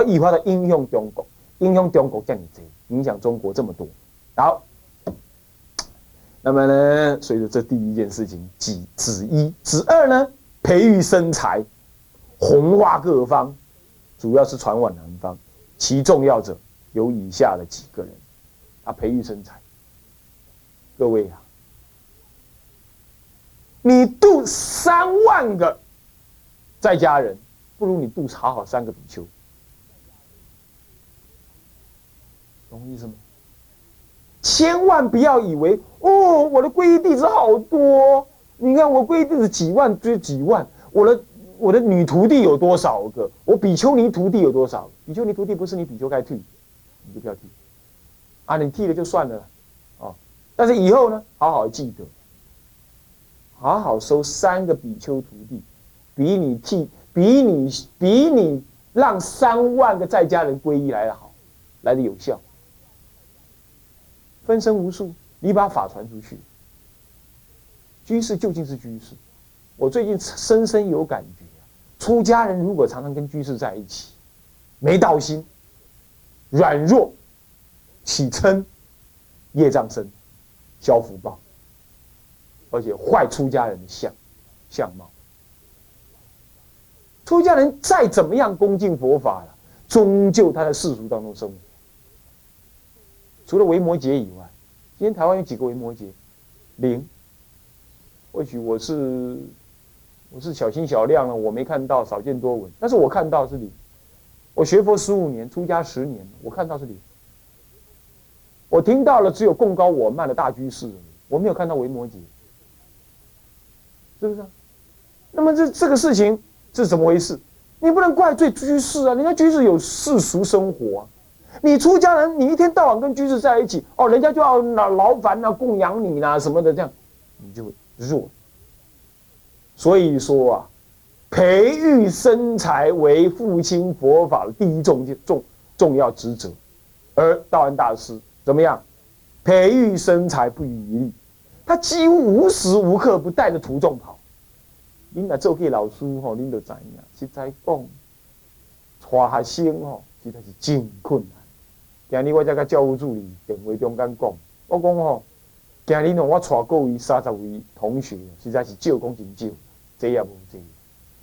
而以后的影响中国，影响中国这么多，影响中国这么多。好，那么呢，随着这第一件事情，几子一、子二呢，培育生财，红化各方，主要是传往南方。其重要者有以下的几个人，啊，培育生财。各位啊，你度三万个在家人，不如你度好好三个比丘。懂意思吗？千万不要以为哦，我的皈依弟子好多，你看我皈依弟子几万就几万，我的我的女徒弟有多少个？我比丘尼徒弟有多少？比丘尼徒弟不是你比丘该剃，你就不要剃。啊，你剃了就算了，哦，但是以后呢，好好记得，好好收三个比丘徒弟，比你剃，比你比你让三万个在家人皈依来的好，来的有效。分身无数，你把法传出去。居士究竟是居士，我最近深深有感觉。出家人如果常常跟居士在一起，没道心，软弱，起嗔，业障深，消福报，而且坏出家人的相相貌。出家人再怎么样恭敬佛法了，终究他在世俗当中生活。除了维摩诘以外，今天台湾有几个维摩诘？零。或许我是我是小心小量了，我没看到，少见多闻。但是我看到是零。我学佛十五年，出家十年，我看到是零。我听到了只有贡高我慢的大居士，我没有看到维摩诘，是不是？那么这这个事情是怎么回事？你不能怪罪居士啊，人家居士有世俗生活。你出家人，你一天到晚跟居士在一起，哦，人家就要拿劳烦啊，供养你啦什么的，这样你就弱。所以说啊，培育身材为父亲佛法的第一重重重要职责。而道安大师怎么样？培育身材不遗余力，他几乎无时无刻不带着徒众跑。您来做给老师吼，您就知影，实在讲，带学生吼，实在是真困难。今日我才甲教务助理电话中间讲，我讲吼，今日喏，我带各位三十位同学，实在是少讲真少，这也无这，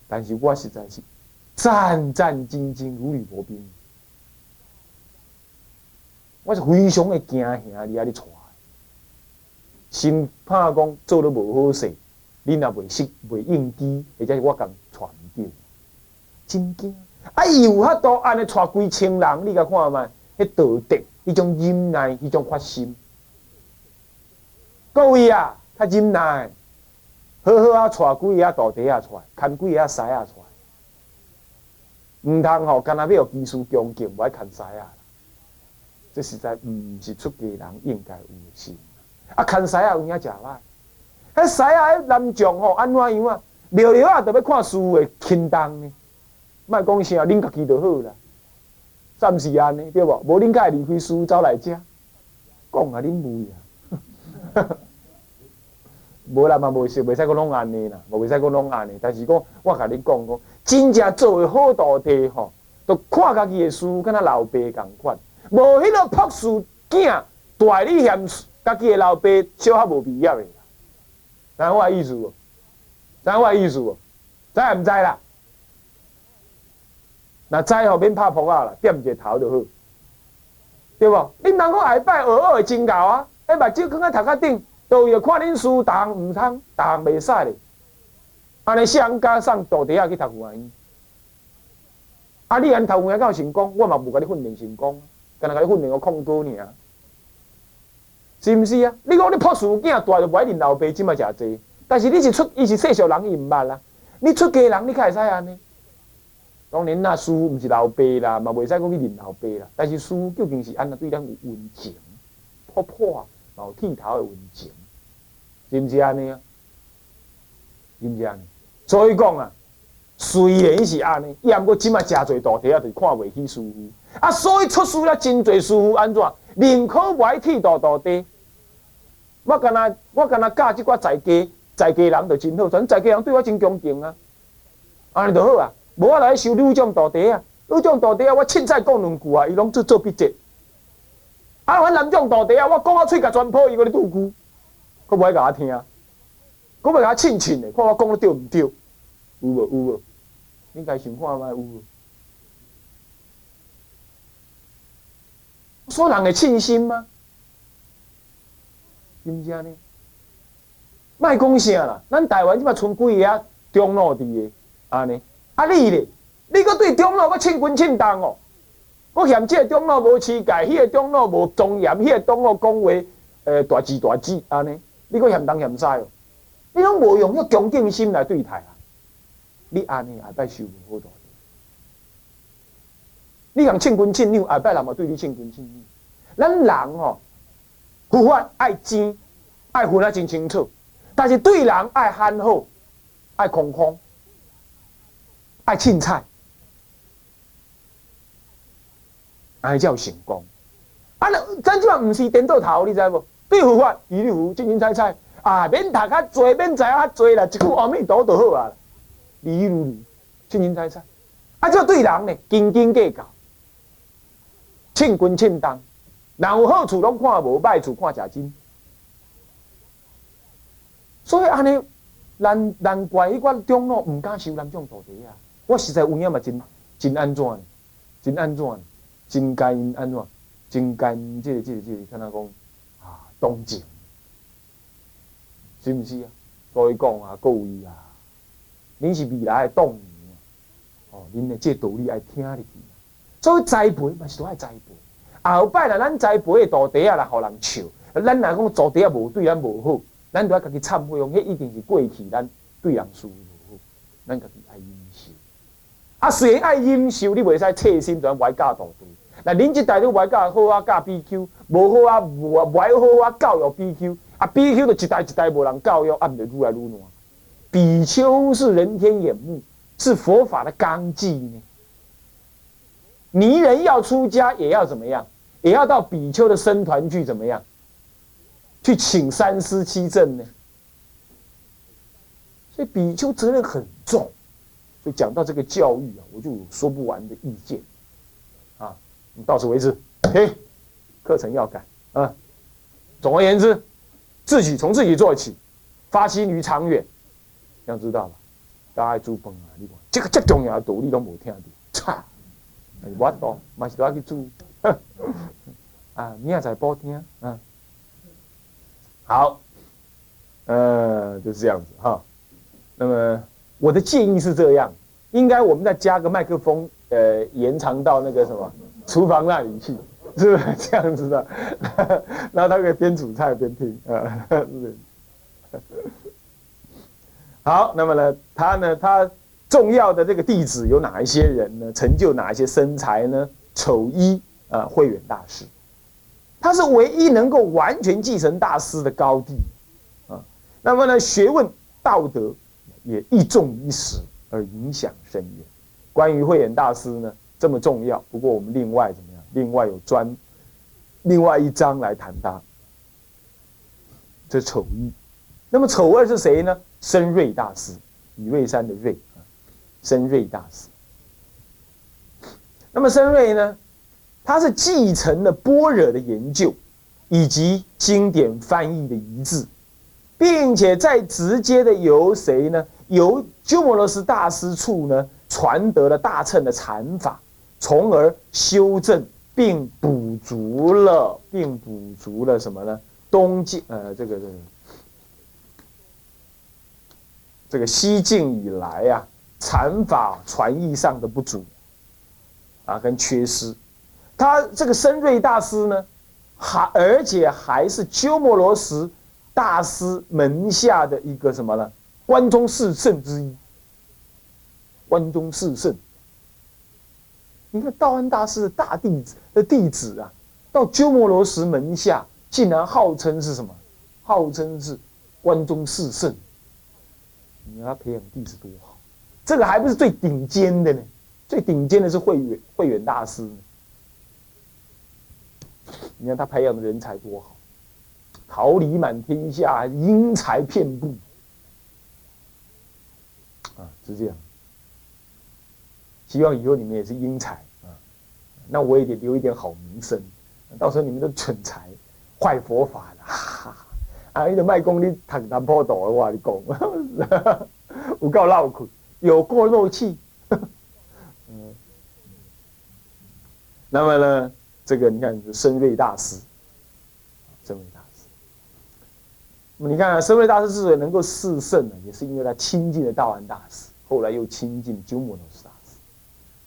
但是我实在是战战兢兢，如履薄冰。我是非常的惊吓你啊！你带，心怕讲做得无好势，你若袂识袂应机，或者是我共带唔到，真惊！啊，伊有法度安尼带几千人，你甲看觅。迄道德，迄种忍耐，迄种发心。各位啊，较忍耐，好好啊，带几个啊道德啊出来，牵几个啊师啊出来。毋通吼，干那要技术恭敬，无爱牵师啊。这实在毋是出家人应该有的心。啊，牵师啊有影食歹。迄师啊，迄男将吼，安怎样啊？聊聊啊，特要看师傅的轻重呢。莫讲啥，恁家己就好啦。暂时安尼对无？无恁会离开书走来遮，讲啊恁 无呀，无啦嘛无说，袂使讲拢安尼啦，无袂使讲拢安尼。但是讲，我甲你讲讲，真正做诶好徒弟吼，都看家己诶书，敢若老爸共款，无迄个朴树囝大你嫌家己诶老爸小较无必要诶，知影我意思无？知影我意思无？知毋知啦？那知吼免拍扑啊啦，点一个头就好，对无？恁人讲下摆学学会真够啊！迄目睭放在头壳顶，都要看恁书，逐项毋通，逐项袂使咧。安尼上加上到底下去读语言，啊！你安读语言够成功，我嘛无甲你训练成功，干那甲你训练个控高尔，是毋是啊？你讲你朴树囝大就不爱认老爸，即嘛诚济，但是你是出，伊是世俗人，伊毋捌啦。你出家人，你较会使安尼。当然啦，书毋是老爸啦，嘛袂使讲去认老爸啦。但是书究竟是安怎对咱有温情、泼泼、有剃头的温情，是毋是安尼啊？是毋是安尼？所以讲啊，虽然是安尼，伊毋过即马诚侪大体啊，就看袂起师傅啊。所以出书了真侪师傅安怎？宁可不爱剃大大地。我干那我干那教即寡在家在家人就真好，全在家人对我真恭敬啊，安尼就好啊。无我来收六种道德啊！女种道地啊，我凊彩讲两句啊，伊拢做做笔记。啊，阮男种道地啊，我讲啊喙甲全破，伊搁咧拄句，佫无爱甲我听，佫袂甲我亲亲的，看我讲得对毋对？有无？有无？应该想看卖有无？说人会称心吗？是毋是安尼？卖讲啥啦？咱台湾即嘛剩几个啊？中路伫个安尼？啊你咧？你搁对中路搁称君称党哦？我嫌这个中路无气概，迄个中路无庄严，迄个中路讲话，呃，大智大智安尼？你搁嫌东嫌西哦？你拢无用迄恭敬心来对待啊？你安尼下摆受无好大。你讲称君称娘，下摆人嘛对你称君称娘。咱人吼，佛法爱精，爱分啊真清楚，但是对人爱憨厚，爱空空，爱凊彩，爱叫成功。啊，咱即嘛毋是颠倒头，你知无？对佛法一律服，真真采采，啊，免读较济，免知较济啦，一句阿弥陀就好啊。如如，真真采采。啊，这对人呢，斤斤计较。称斤称当，人有好处拢看无，歹处看假真。所以安尼，难难怪迄款中路毋敢收人种土地啊！我实在有影嘛，真真安怎？真安怎？真该安怎？真该即个即个即个，看他讲啊，动静，是毋是啊？所以讲啊，各位啊，恁是未来的动员哦，恁的这道理爱听入去。所以栽培嘛是都爱栽培，后摆啦，咱栽培的徒弟啊来互人笑，咱若讲土地啊无对咱无好，咱都要家己忏悔，用迄一定是过去咱对人事无好，咱家己。啊，虽然爱忍受，你袂使切心就歪教土地。那恁即代都歪教好啊，教 BQ，无好啊，无歪好啊，教育 BQ，啊 BQ 就一代一代无人教育，啊，就愈来愈乱。比丘是人天眼目，是佛法的纲纪呢。泥人要出家，也要怎么样？也要到比丘的僧团去怎么样？去请三司七正呢？所以比丘责任很重。讲到这个教育啊，我就有说不完的意见。啊，你到此为止。嘿，课程要改啊。总而言之，自己从自己做起，发心于长远，要知道吧？大家注崩啊！你看这个这重要的道理都没听到，差。我多，嘛是都要去做，啊，你也在播听，啊，好，呃，就是这样子哈。那么我的建议是这样，应该我们再加个麦克风，呃，延长到那个什么厨房那里去，是不是这样子的？然后他可以边煮菜边听，啊，好，那么呢，他呢，他。重要的这个弟子有哪一些人呢？成就哪一些身材呢？丑一啊，慧远大师，他是唯一能够完全继承大师的高地啊。那么呢，学问道德也一重一时而影响深远。关于慧远大师呢，这么重要，不过我们另外怎么样？另外有专另外一章来谈他。这丑一，那么丑二是谁呢？深瑞大师，李瑞山的瑞啊。深瑞大师，那么深瑞呢？他是继承了般若的研究，以及经典翻译的遗志，并且在直接的由谁呢？由鸠摩罗什大师处呢传得了大乘的禅法，从而修正并补足了，并补足了什么呢？东晋呃，这个这个这个西晋以来啊。禅法传译上的不足，啊，跟缺失。他这个深瑞大师呢，还而且还是鸠摩罗什大师门下的一个什么呢？关中四圣之一。关中四圣，你看道安大师的大弟子的弟子啊，到鸠摩罗什门下，竟然号称是什么？号称是关中四圣。你要培养弟子多好。这个还不是最顶尖的呢，最顶尖的是慧远慧远大师。你看他培养的人才多好，桃李满天下，英才遍布，啊，是这样。希望以后你们也是英才啊，那我也得留一点好名声，到时候你们都蠢材，坏佛法了，哈哈，啊，你的卖功你谈谈破道的话，你讲，有够闹苦，有过漏气。嗯，那么呢，这个你看，深瑞大师，深瑞大，你看，深瑞大师之所以能够四圣呢，也是因为他亲近了道安大师，后来又亲近鸠摩罗什大师。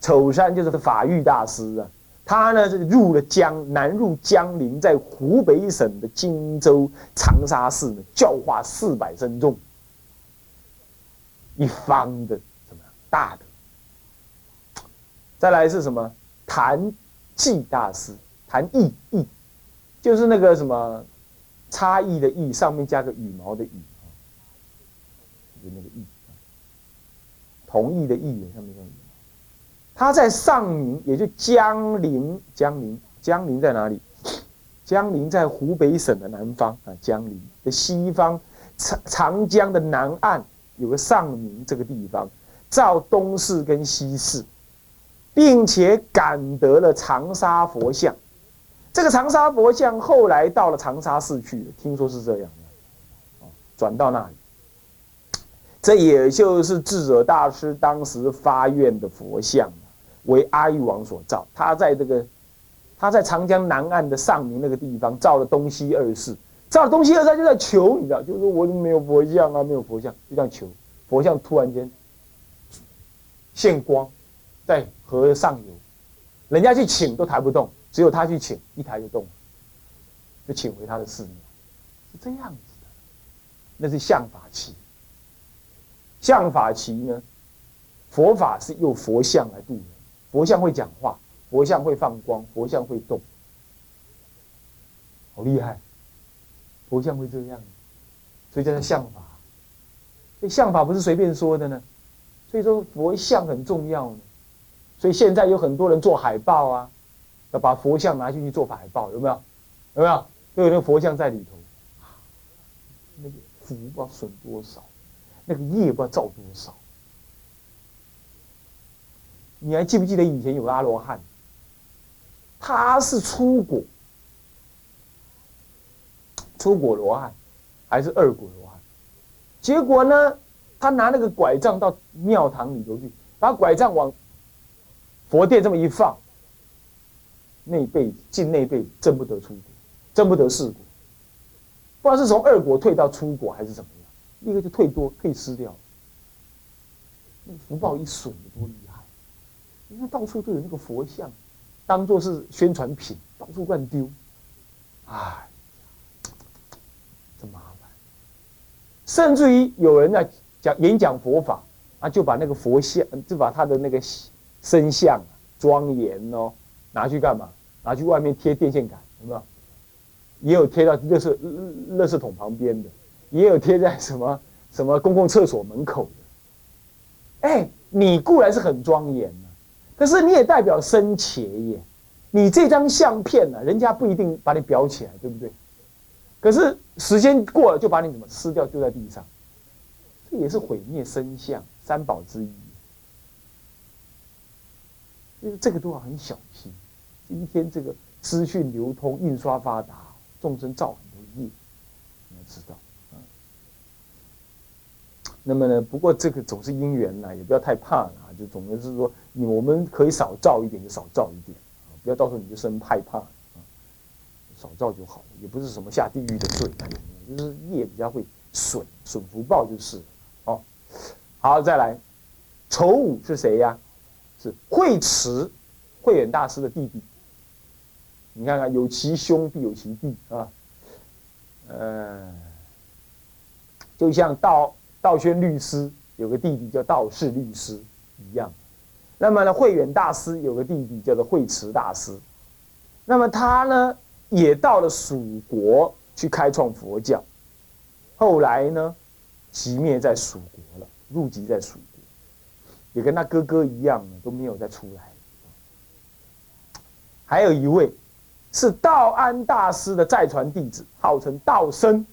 丑山就是法育大师啊，他呢是入了江南，入江陵，在湖北省的荆州长沙市呢，教化四百僧众，一方的什么大的。再来是什么？谭骥大师，谭骥骥，就是那个什么差异的异，上面加个羽毛的羽，就是那个异，同意的意上面加羽毛。他在上宁，也就江陵，江陵，江陵在哪里？江陵在湖北省的南方啊，江陵的西方，长长江的南岸有个上宁这个地方，照东市跟西市。并且感得了长沙佛像，这个长沙佛像后来到了长沙市去，听说是这样的，转到那里，这也就是智者大师当时发愿的佛像，为阿育王所造。他在这个，他在长江南岸的上明那个地方造了东西二寺，造了东西二寺就在求，你知道，就是说我没有佛像啊，没有佛像，就这样求，佛像突然间现光。在河上游，人家去请都抬不动，只有他去请，一抬就动，就请回他的寺庙，是这样子的。那是相法器。相法器呢，佛法是用佛像来度人，佛像会讲话，佛像会放光，佛像会动，好厉害，佛像会这样，所以叫做相法。这相法不是随便说的呢，所以说佛像很重要。所以现在有很多人做海报啊，要把佛像拿进去做海报，有没有？有没有？都有那个佛像在里头，那个福不知道损多少，那个业不知道造多少。你还记不记得以前有个阿罗汉？他是出国，出国罗汉，还是二果罗汉？结果呢，他拿那个拐杖到庙堂里头去，把拐杖往。佛殿这么一放，那辈子进那辈子真不得出国，真不得世国，不知道是从二国退到出国还是怎么样，立刻就退多退失掉。那个福报一损多厉害，因为到处都有那个佛像，当做是宣传品，到处乱丢，哎，真麻烦。甚至于有人在讲演讲佛法啊，就把那个佛像，就把他的那个。身像庄严哦，拿去干嘛？拿去外面贴电线杆，有没有？也有贴到垃圾垃圾桶旁边的，也有贴在什么什么公共厕所门口的。哎，你固然是很庄严啊，可是你也代表生前耶。你这张相片呢，人家不一定把你裱起来，对不对？可是时间过了，就把你怎么撕掉，丢在地上，这也是毁灭身相三宝之一。这个都要很小心。今天这个资讯流通、印刷发达，众生造很多业，你要知道啊。那么呢，不过这个总是因缘呐，也不要太怕啊。就总的是说，你我们可以少造一点就少造一点啊，不要到时候你就生害怕啊。少造就好，也不是什么下地狱的罪，就是业比较会损损福报就是。哦，好，再来，丑五是谁呀？是慧持，慧远大师的弟弟。你看看，有其兄必有其弟啊。嗯，就像道道宣律师有个弟弟叫道士律师一样。那么呢，慧远大师有个弟弟叫做慧持大师。那么他呢，也到了蜀国去开创佛教。后来呢，熄灭在蜀国了，入籍在蜀国。也跟他哥哥一样呢，都没有再出来。还有一位是道安大师的再传弟子，号称道生。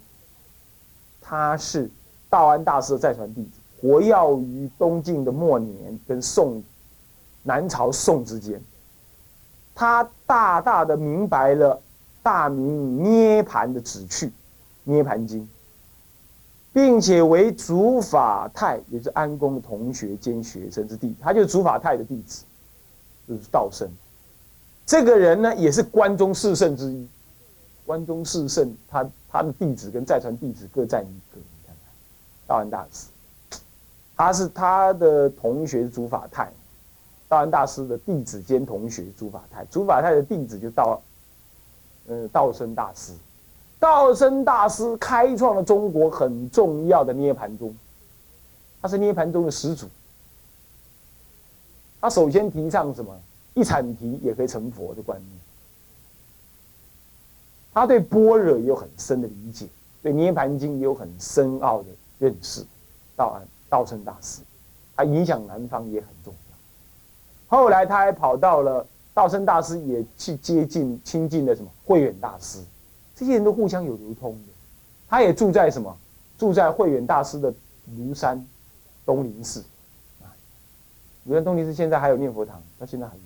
他是道安大师的再传弟子，活跃于东晋的末年跟宋南朝宋之间，他大大的明白了大明涅盘的旨趣，《涅盘经》，并且为主法泰，也是安公的同学兼学生之弟，他就是主法泰的弟子，就是道生。这个人呢，也是关中四圣之一。关中四圣，他他的弟子跟在传弟子各占一个。你看看，道安大师，他是他的同学竺法泰，道安大师的弟子兼同学竺法泰，竺法泰的弟子就道，呃，道生大师，道生大师开创了中国很重要的涅盘宗，他是涅盘宗的始祖。他首先提倡什么？一铲皮也可以成佛的观念。他对般若也有很深的理解，对《涅盘经》也有很深奥的认识。道安道生大师，他影响南方也很重要。后来他还跑到了道生大师，也去接近亲近的什么慧远大师，这些人都互相有流通的。他也住在什么？住在慧远大师的庐山东林寺啊。庐山东林寺现在还有念佛堂，到现在还有。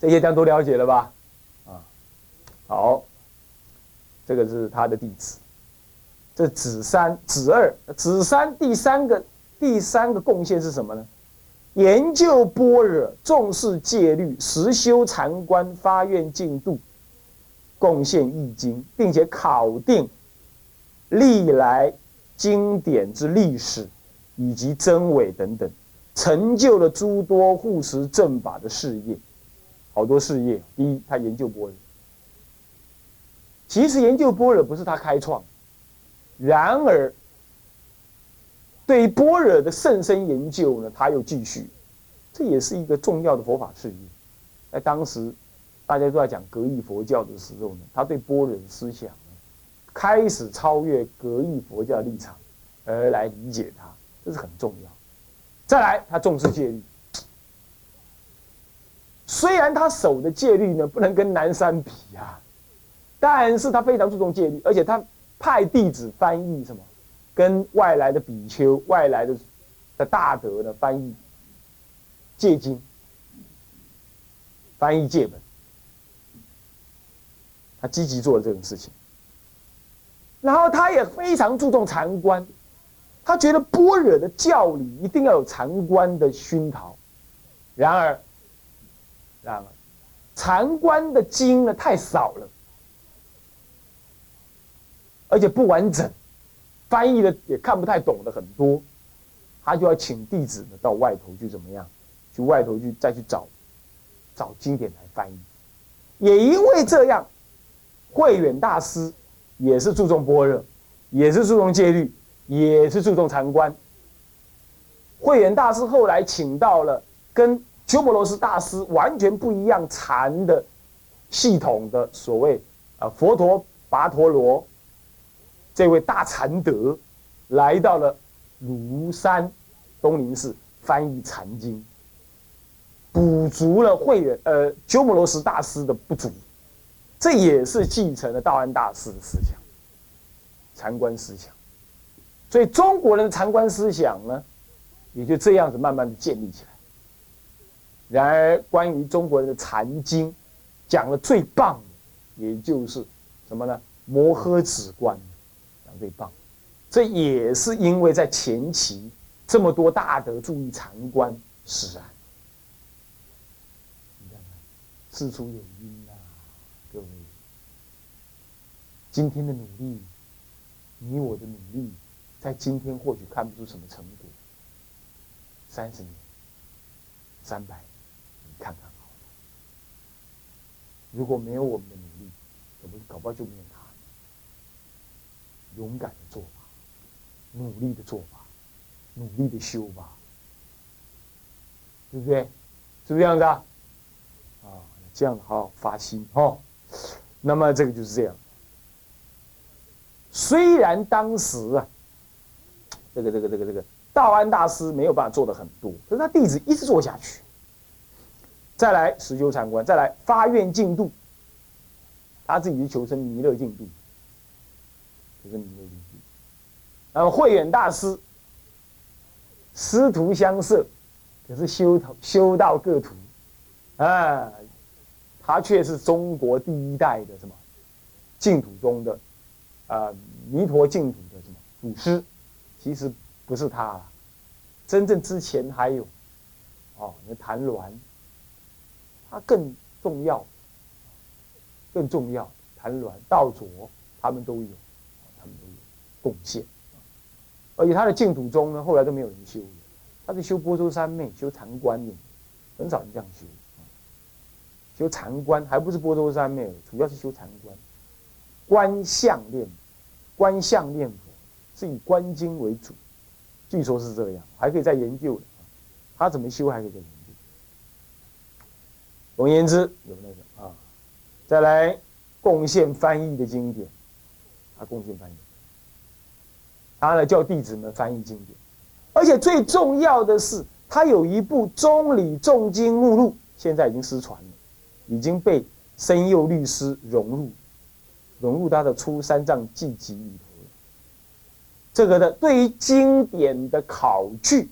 这些大家都了解了吧？啊好，这个是他的弟子。这子三、子二、子三，第三个第三个贡献是什么呢？研究般若，重视戒律，实修禅观，发愿进度，贡献易经，并且考定历来经典之历史以及真伪等等，成就了诸多护持正法的事业。好多事业。第一，他研究波若。其实研究波若不是他开创，然而对波若的甚深研究呢，他又继续，这也是一个重要的佛法事业。在当时大家都在讲格义佛教的时候呢，他对波若的思想呢开始超越格义佛教立场而来理解它，这是很重要。再来，他重视戒律，虽然他守的戒律呢，不能跟南山比啊。但是他非常注重戒律，而且他派弟子翻译什么，跟外来的比丘、外来的的大德的翻译戒经、翻译戒本，他积极做了这种事情。然后他也非常注重禅观，他觉得般若的教理一定要有禅观的熏陶。然而，然而，禅观的经呢太少了。而且不完整，翻译的也看不太懂的很多，他就要请弟子呢到外头去怎么样，去外头去再去找，找经典来翻译。也因为这样，慧远大师也是注重般若，也是注重戒律，也是注重禅观。慧远大师后来请到了跟鸠摩罗什大师完全不一样禅的系统的所谓啊佛陀跋陀罗。这位大禅德来到了庐山东林寺翻译禅经，补足了慧远呃鸠摩罗什大师的不足，这也是继承了道安大师的思想，禅观思想。所以中国人的禅观思想呢，也就这样子慢慢的建立起来。然而，关于中国人的禅经，讲的最棒的，也就是什么呢？摩诃止观讲。最棒，这也是因为在前期这么多大德注意禅观使然。你看看，事出有因啊，各位。今天的努力，你我的努力，在今天或许看不出什么成果。三十年、三百年，看看好。如果没有我们的努力，我们搞不好就没有他。勇敢的做法，努力的做法，努力的修吧，对不对？是不是这样子啊？啊，这样好好发心哦。那么这个就是这样。虽然当时啊，这个这个这个这个道安大师没有办法做的很多，可是他弟子一直做下去。再来实修禅观，再来发愿净度，他自己去求生弥勒净度。就是弥勒净土，然后慧远大师师徒相摄，可是修道修道各徒，啊，他却是中国第一代的什么净土中的啊弥陀净土的什么祖师，其实不是他了，真正之前还有哦，那谭鸾，他更重要，更重要，谭鸾道卓他们都有，他们都有贡献，而且他的净土宗呢，后来都没有人修了。他是修波州三昧，修禅观的，很少人这样修。修禅观还不是波州三昧，主要是修禅观，观相念，观相念佛，是以观经为主，据说是这样，还可以再研究的。他怎么修还可以再研究。总而言之，有那个啊，再来贡献翻译的经典，他贡献翻译，他呢叫弟子们翻译经典。而且最重要的是，他有一部《中理重经目录》，现在已经失传了，已经被申佑律师融入，融入他的《出三藏记集》里头了。这个的对于经典的考据，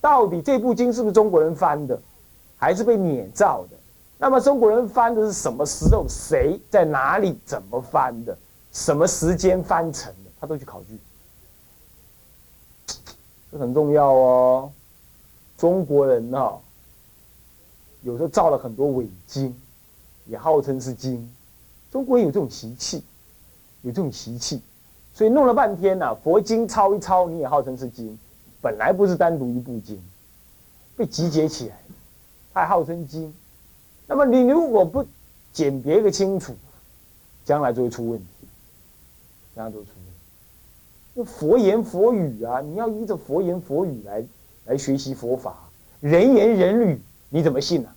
到底这部经是不是中国人翻的，还是被捏造的？那么中国人翻的是什么时候？谁在哪里？怎么翻的？什么时间翻成的？他都去考据。这很重要哦，中国人呢，有时候造了很多伪经，也号称是经。中国人有这种习气，有这种习气，所以弄了半天呢，佛经抄一抄，你也号称是经，本来不是单独一部经，被集结起来，他还号称经。那么你如果不鉴别个清楚，将来就会出问题，将来都出问题。佛言佛语啊，你要依着佛言佛语来来学习佛法。人言人语，你怎么信呢？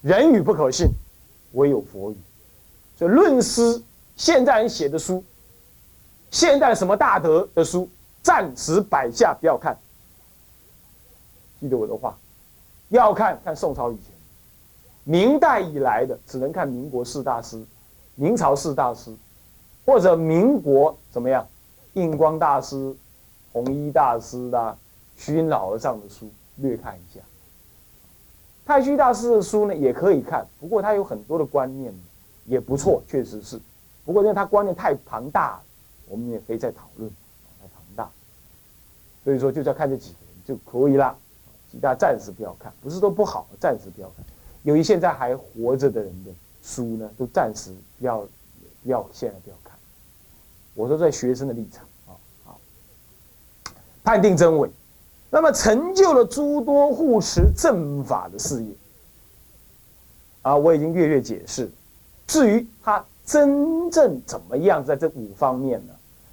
人语不可信，唯有佛语。所以论师，现代人写的书，现代什么大德的书，暂时摆下不要看。记得我的话，要看看宋朝以前，明代以来的只能看民国四大师，明朝四大师。或者民国怎么样？印光大师、弘一大师的虚云老和尚的书略看一下。太虚大师的书呢也可以看，不过他有很多的观念也不错，确实是。不过因为他观念太庞大了，我们也可以再讨论。太庞大，所以说就要看这几个人就可以了，大家暂时不要看。不是说不好，暂时不要看。由于现在还活着的人的书呢，都暂时要，要现在不要看。我说在学生的立场啊，好，判定真伪，那么成就了诸多护持正法的事业啊，我已经略略解释。至于他真正怎么样在这五方面呢？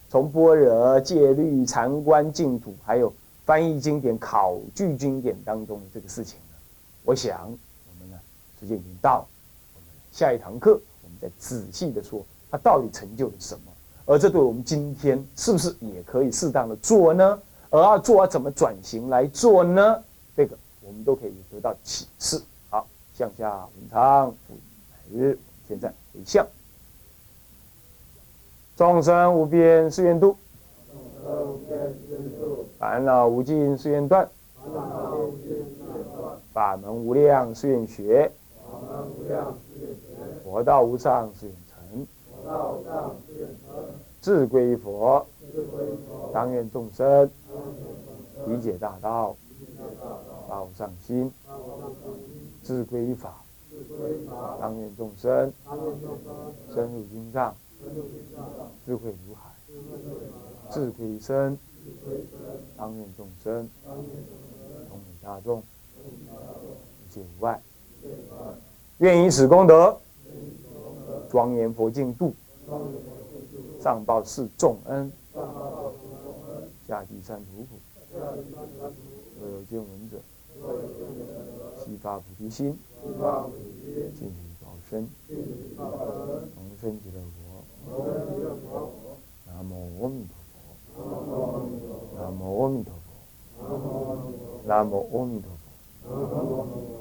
从般若、戒律、禅观、净土，还有翻译经典、考据经典当中的这个事情呢，我想我们呢时间已经到了，我们下一堂课我们再仔细的说他到底成就了什么。而这对我们今天是不是也可以适当的做呢？而要做怎么转型来做呢？这个我们都可以得到启示。好，向下文昌，复乃日。现在回向，众生无边誓愿度，烦恼无尽誓愿断，法门无量誓愿学，佛道无上誓愿成。自归佛，当愿众生。理解大道，报上心；智归法，当愿众生。深入经藏，智慧如海；自归身，当愿众生同理大众，一切无碍。愿以此功德，庄严佛净土。上报是重恩，下济三途苦。若有见闻者，悉发菩提心，尽力报身，同生极乐国。南无阿弥陀佛。南无阿弥陀佛。南无阿弥陀佛。